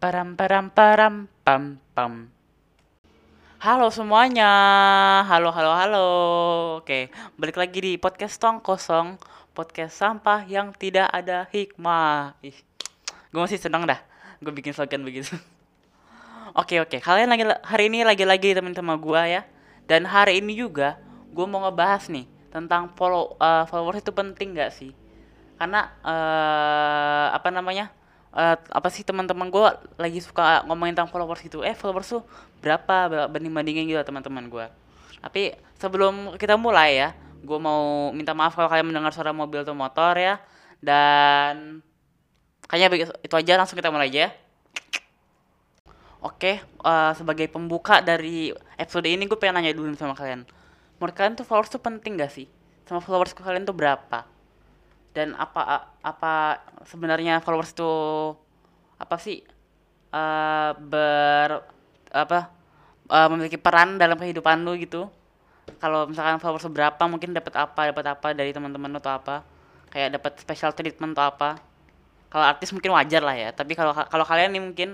Param param param pam pam. Halo semuanya, halo halo halo. Oke, balik lagi di podcast tong kosong, podcast sampah yang tidak ada hikmah. Ih, gue masih seneng dah, gue bikin slogan begitu. Oke oke, kalian lagi hari ini lagi-lagi teman-teman gue ya. Dan hari ini juga gue mau ngebahas nih tentang follow uh, followers itu penting gak sih? Karena uh, apa namanya? Uh, apa sih teman-teman gue lagi suka ngomongin tentang followers gitu eh followers tuh berapa banding bandingin gitu teman-teman gue tapi sebelum kita mulai ya gue mau minta maaf kalau kalian mendengar suara mobil atau motor ya dan kayaknya itu aja langsung kita mulai aja Oke, uh, sebagai pembuka dari episode ini gue pengen nanya dulu sama kalian. Menurut kalian tuh followers tuh penting gak sih? Sama followers kalian tuh berapa? Dan apa apa sebenarnya followers itu apa sih uh, ber apa uh, memiliki peran dalam kehidupan lu gitu. Kalau misalkan followers berapa mungkin dapat apa dapat apa dari teman-teman atau apa. Kayak dapat special treatment atau apa. Kalau artis mungkin wajar lah ya tapi kalau kalau kalian nih mungkin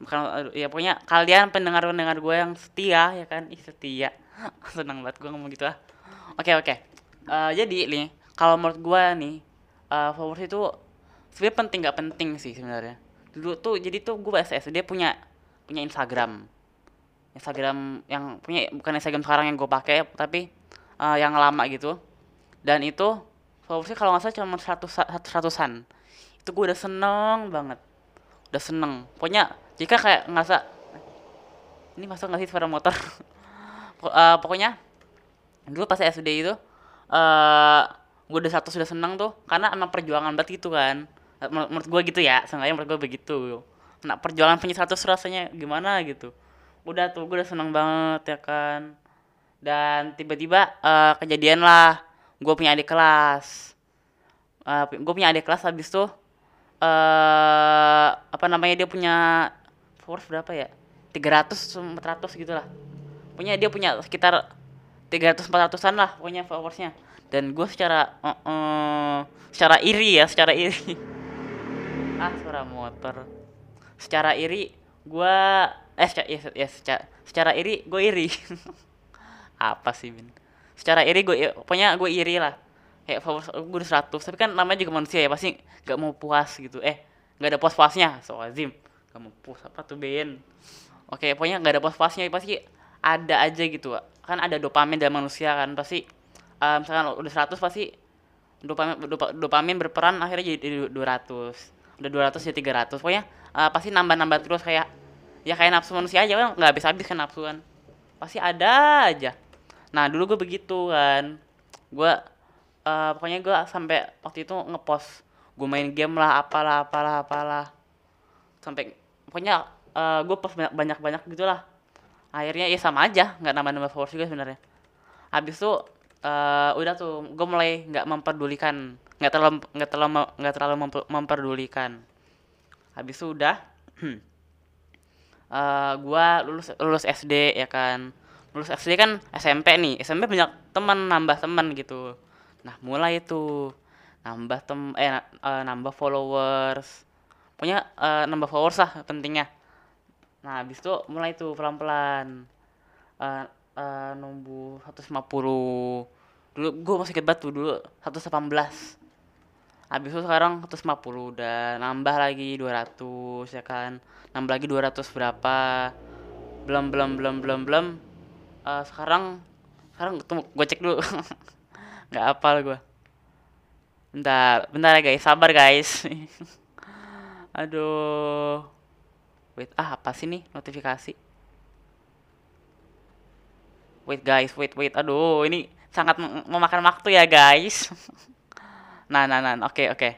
bukan ya pokoknya kalian pendengar pendengar gue yang setia ya kan? Ih setia. Senang banget gue ngomong gitu lah oke oke. Uh, jadi nih kalau menurut gue nih uh, followers itu sebenarnya penting nggak penting sih sebenarnya. Dulu tuh jadi tuh gue SS dia punya punya Instagram. Instagram yang punya bukan Instagram sekarang yang gue pakai tapi uh, yang lama gitu. Dan itu followersnya kalau nggak salah cuma seratus satu ratusan. Itu gue udah seneng banget. Udah seneng. Pokoknya jika kayak nggak ini masuk nggak sih suara motor? Uh, pokoknya dulu pas SD itu uh, gue udah satu sudah seneng tuh karena emang perjuangan banget gitu kan. Menurut gue gitu ya seenggaknya menurut gue begitu. Nah perjuangan punya satu rasanya gimana gitu. Udah tuh gue udah seneng banget ya kan. Dan tiba-tiba uh, kejadian lah gue punya adik kelas. Uh, gue punya adik kelas habis tuh uh, apa namanya dia punya force berapa ya? 300 400 gitu lah. Punya dia punya sekitar 300 400an lah pokoknya followersnya. Dan gue secara uh, uh, secara iri ya secara iri. Ah suara motor. Secara iri gue eh secara, ya, ya secara, secara iri gue iri. Apa sih bin? Secara iri gue ya, pokoknya gue iri lah. Kayak followers gue udah 100 tapi kan namanya juga manusia ya pasti gak mau puas gitu. Eh gak ada puas puasnya so azim gak mau puas apa tuh Ben oke pokoknya gak ada puas puasnya pasti ada aja gitu kan ada dopamin dalam manusia kan pasti uh, misalkan udah 100 pasti dopamin dopamin berperan akhirnya jadi 200 udah 200 jadi 300 pokoknya uh, pasti nambah-nambah terus kayak ya kayak nafsu manusia aja kan nggak habis-habis kan nafsu kan. Pasti ada aja. Nah dulu gue begitu kan. Gue uh, pokoknya gue sampai waktu itu ngepost gue main game lah apalah apalah apalah. Sampai pokoknya uh, gue post banyak banyak banyak gitulah akhirnya ya sama aja nggak nambah nambah followers juga sebenarnya. Habis itu uh, udah tuh gue mulai nggak memperdulikan nggak terlalu nggak terlalu nggak terlalu memperdulikan. Habis itu udah uh, eh, gue lulus lulus SD ya kan. Lulus SD kan SMP nih SMP banyak teman nambah teman gitu. Nah mulai itu nambah tem eh uh, nambah followers. Punya uh, nambah followers lah pentingnya nah habis itu mulai tuh pelan pelan uh, uh, numbuh 150 dulu gue masih inget batu dulu 118 habis itu sekarang 150 udah nambah lagi 200 ya kan? Nambah lagi 200 berapa? Belum belum belum belum belum. Uh, sekarang sekarang tunggu gue cek dulu. Nggak apa lah gue bentar bentar ya guys. Sabar guys. Aduh wait ah apa sih nih notifikasi? Wait guys wait wait. Aduh ini sangat memakan waktu ya guys. Nah nah nah oke okay, oke okay.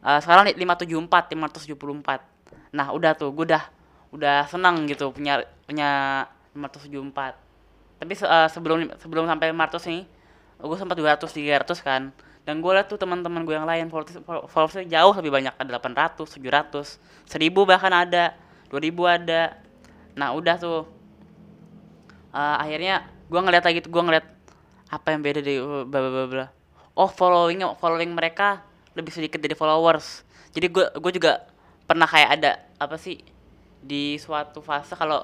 uh, sekarang 574 574 nah udah tuh gue udah udah senang gitu punya punya 574 tapi uh, sebelum sebelum sampai 500 nih gue sempat 200 300 kan. Dan gue liat tuh teman-teman gue yang lain followersnya jauh lebih banyak ada 800 700 1000 bahkan ada 2000 ada. Nah udah tuh. Uh, akhirnya gue ngeliat lagi tuh gue ngeliat apa yang beda dari bla bla bla oh following following mereka lebih sedikit dari followers. Jadi gue gue juga pernah kayak ada apa sih di suatu fase kalau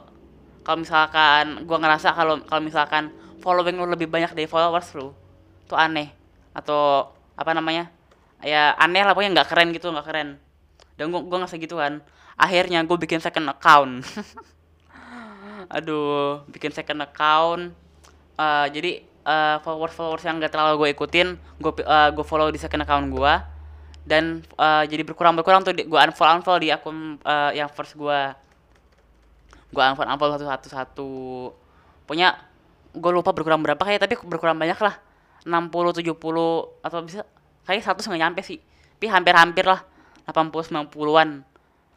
kalau misalkan gua ngerasa kalau kalau misalkan following lu lebih banyak dari followers lu tuh aneh. Atau apa namanya ya aneh lah pokoknya nggak keren gitu nggak keren. Dan gua gua ngerasa gitu kan akhirnya gue bikin second account. Aduh bikin second account. Uh, jadi uh, followers followers yang gak terlalu gue ikutin gue uh, gue follow di second account gue dan uh, jadi berkurang berkurang tuh gue unfollow unfollow di akun uh, yang first gue gue unfollow unfollow satu satu satu punya gue lupa berkurang berapa kayak tapi berkurang banyak lah. 60 70 atau bisa? Kayak satu nggak nyampe sih. Tapi hampir-hampir lah. 80 90-an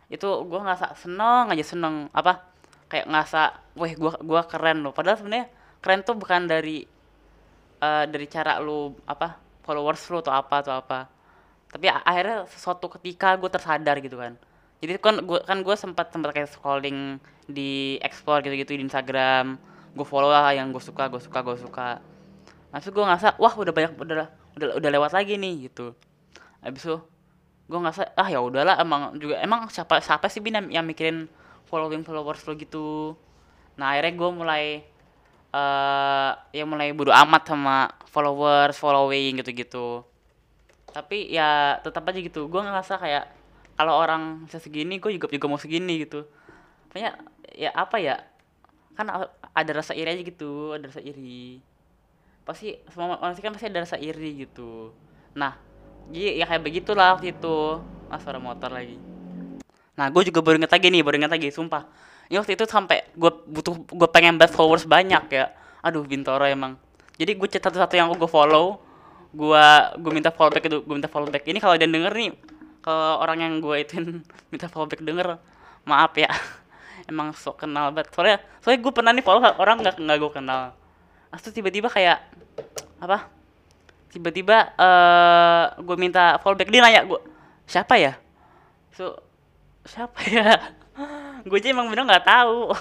itu gue ngerasa seneng aja seneng. Apa? Kayak ngerasa weh gue gua keren loh. Padahal sebenarnya keren tuh bukan dari uh, dari cara lu apa followers lu atau apa atau apa. Tapi akhirnya sesuatu ketika gue tersadar gitu kan. Jadi kan gue kan gue sempat sempat kayak scrolling di explore gitu-gitu di Instagram. Gue follow lah yang gue suka gue suka gue suka. Habis gue ngerasa wah udah banyak udah udah udah lewat lagi nih gitu. Habis itu gue nggak ah ya udahlah emang juga emang siapa siapa sih bin yang mikirin following followers lo gitu? Nah akhirnya gue mulai uh, ya mulai bodo amat sama followers following gitu gitu tapi ya tetap aja gitu gue ngerasa kayak kalau orang bisa segini gue juga juga mau segini gitu. Pokoknya ya apa ya kan ada rasa iri aja gitu ada rasa iri. Pasti semua manusia kan pasti ada rasa iri gitu. Nah Iya, ya kayak begitulah waktu itu. Ah, suara motor lagi. Nah, gue juga baru inget lagi nih, baru inget lagi, sumpah. Ini waktu itu sampai gue butuh, gue pengen best followers banyak ya. Aduh, Bintoro emang. Jadi gue chat satu-satu yang gue follow, gue gue minta follow back itu, gue minta follow back. Ini kalau dia denger nih, kalau orang yang gue ituin minta follow back denger, maaf ya. emang sok kenal banget. Soalnya, soalnya gue pernah nih follow orang nggak nggak gue kenal. Astu tiba-tiba kayak apa? Tiba-tiba uh, gue minta fallback. Dia nanya gue siapa ya? So siapa ya? Gue aja emang bener nggak tahu.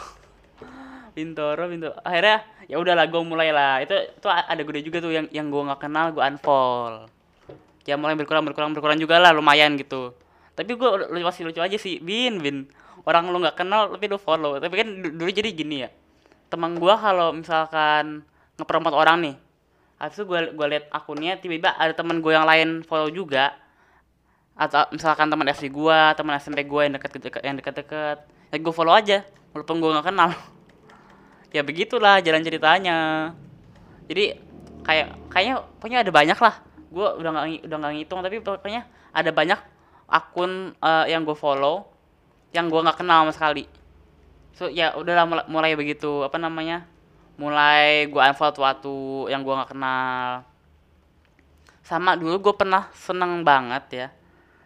Bintoro Bintoro. Akhirnya ya udahlah gue mulai lah. Itu itu ada gue juga tuh yang yang gue nggak kenal gue unfollow. Ya mulai berkurang berkurang berkurang juga lah lumayan gitu. Tapi gue masih lucu aja sih. Bin bin. Orang lu nggak kenal tapi lu follow. Tapi kan dulu jadi gini ya. Teman gue kalau misalkan ngepromot orang nih habis itu gue gue liat akunnya tiba-tiba ada teman gue yang lain follow juga. Atau misalkan teman SD gue teman SMP gue yang deket-deket yang deket-deket. Ya gue follow aja walaupun gue nggak kenal. Ya begitulah jalan ceritanya. Jadi kayak kayaknya pokoknya ada banyak lah. Gue udah nggak udah nggak ngitung tapi pokoknya ada banyak akun uh, yang gue follow yang gue nggak kenal sama sekali. So ya udahlah mulai, mulai begitu apa namanya mulai gue unfollow waktu yang gue nggak kenal. Sama dulu gue pernah seneng banget ya.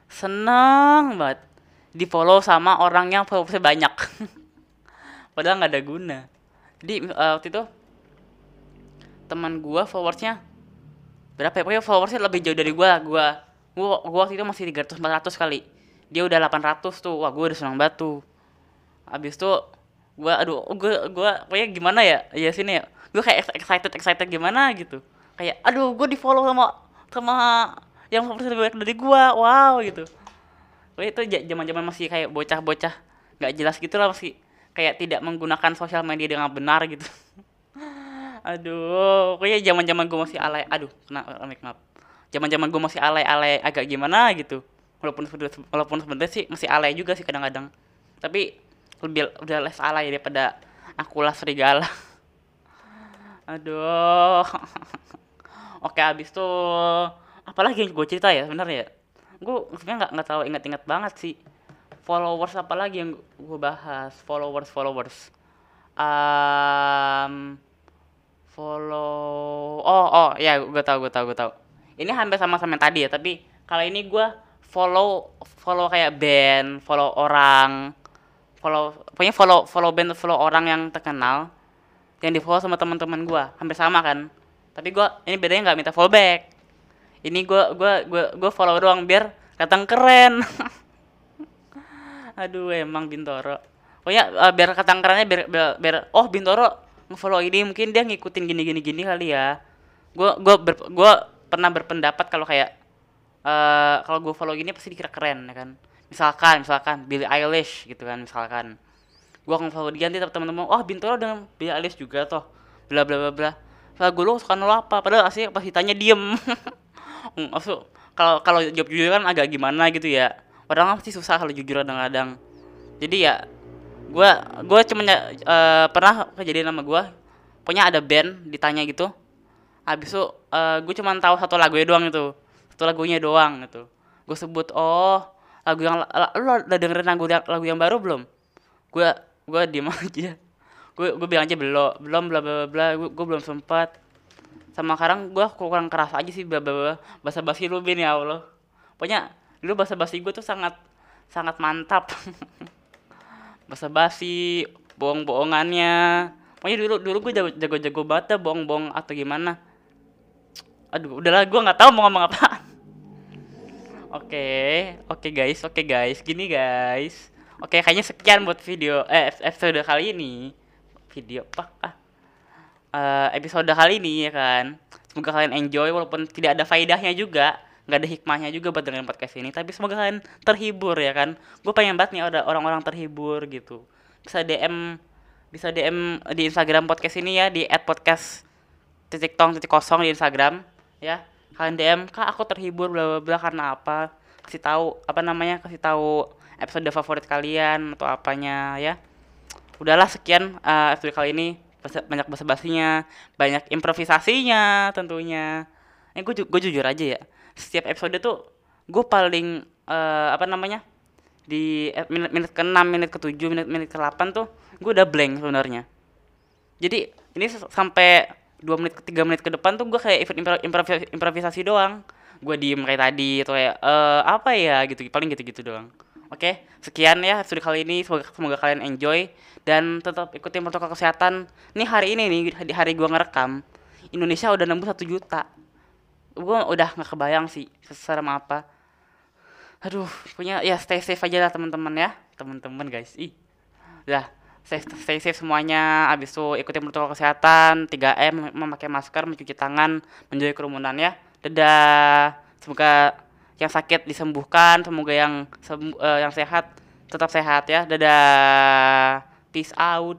Seneng banget. Di follow sama orang yang followersnya banyak. Padahal nggak ada guna. Jadi uh, waktu itu teman gue followersnya berapa ya? Pokoknya followersnya lebih jauh dari gue gue gue waktu itu masih 300 400 kali. Dia udah 800 tuh. Wah gue udah seneng banget tuh. Abis tuh gua aduh gua gua kayak gimana ya? Ya sini ya gua kayak excited excited gimana gitu. Kayak aduh gua di follow sama sama yang lebih banyak dari gua. Wow gitu. Kayak itu zaman zaman masih kayak bocah bocah nggak jelas gitu lah masih kayak tidak menggunakan sosial media dengan benar gitu. Aduh kayak zaman zaman gua masih alay. Aduh kena make maaf. Zaman zaman gua masih alay alay agak gimana gitu. Walaupun walaupun sebenarnya sih masih alay juga sih kadang-kadang. Tapi lebih udah less alay daripada aku lah serigala. Aduh. Oke abis tuh apalagi yang gue cerita ya sebenarnya gue sebenarnya nggak nggak tahu inget-inget banget sih. Followers apa lagi yang gue bahas? Followers followers. Um, follow oh oh ya gue tau gue tau gue tau ini hampir sama sama yang tadi ya tapi kalau ini gue follow follow kayak band follow orang follow pokoknya follow follow band follow orang yang terkenal yang di follow sama teman-teman gue hampir sama kan. Tapi gue ini bedanya nggak minta follow back ini gue gue gue gue follow doang biar katang keren. Aduh emang bintoro. Pokoknya uh, biar katang kerennya biar, biar, biar oh bintoro ngefollow ini mungkin dia ngikutin gini gini gini kali ya. Gue gue gue pernah berpendapat kalau kayak uh, kalau gue follow gini pasti dikira keren ya kan misalkan misalkan Billie Eilish gitu kan misalkan. Gua akan follow dia nanti teman-teman oh Bintoro dengan Billie Eilish juga toh. Bla bla bla bla. Lagu lo suka lo apa padahal asli pas ditanya diem. Maksud kalau kalau jawab jujur kan agak gimana gitu ya. Orang pasti susah kalau jujur kadang-kadang. Jadi ya gue gue cuma uh, pernah kejadian sama gue pokoknya ada band ditanya gitu. Habis itu uh, gue cuma tahu satu lagu doang itu satu lagunya doang gitu. Gue sebut oh lagu yang lo udah dengerin lagu lagu yang baru belum? Gue gue diem aja. Gue gue bilang aja belum belum bla bla bla gue belum sempat. Sama sekarang gue kurang keras aja sih bla bla bla bahasa basi lu bin ya allah. Pokoknya dulu bahasa basi gue tuh sangat sangat mantap. Bahasa basi bohong bohongannya pokoknya dulu dulu gue jago jago, jago banget bohong bohong atau gimana. Aduh udahlah gue nggak tahu mau ngomong apa oke oke guys oke okay guys gini guys. Oke okay, kayaknya sekian buat video eh episode kali ini. Video apa ah? Uh, episode kali ini ya kan? Semoga kalian enjoy walaupun tidak ada faedahnya juga. Nggak ada hikmahnya juga buat dengerin podcast ini tapi semoga kalian terhibur ya kan? Gue pengen banget nih ada orang-orang terhibur gitu. Bisa DM bisa DM di Instagram podcast ini ya di @podcast titik tong titik kosong di Instagram ya kalian DM kak aku terhibur bla bla bla karena apa? Kasih tahu apa namanya kasih tahu episode favorit kalian atau apanya ya. Udahlah sekian uh, episode kali ini. Banyak bahasa basinya banyak improvisasinya tentunya. Eh gue ju gue jujur aja ya setiap episode tuh gue paling uh, apa namanya di menit menit ke enam menit ke tujuh menit menit ke delapan tuh gue udah blank sebenarnya. Jadi ini sampai dua menit tiga menit ke depan tuh gue kayak event improvisasi, improvisasi doang gue diem kayak tadi atau kayak uh, apa ya gitu paling gitu gitu doang Oke, sekian ya episode kali ini. Semoga, semoga kalian enjoy dan tetap ikutin protokol kesehatan. Nih hari ini nih di hari gua ngerekam, Indonesia udah nembus satu juta. Gua udah nggak kebayang sih seserem apa. Aduh, punya ya stay safe aja lah teman-teman ya, teman-teman guys. Ih, udah stay, safe semuanya. Abis itu ikutin protokol kesehatan, 3M, memakai masker, mencuci tangan, menjauhi kerumunan ya. Dadah. Semoga yang sakit disembuhkan semoga yang sembuh, uh, yang sehat tetap sehat ya dadah peace out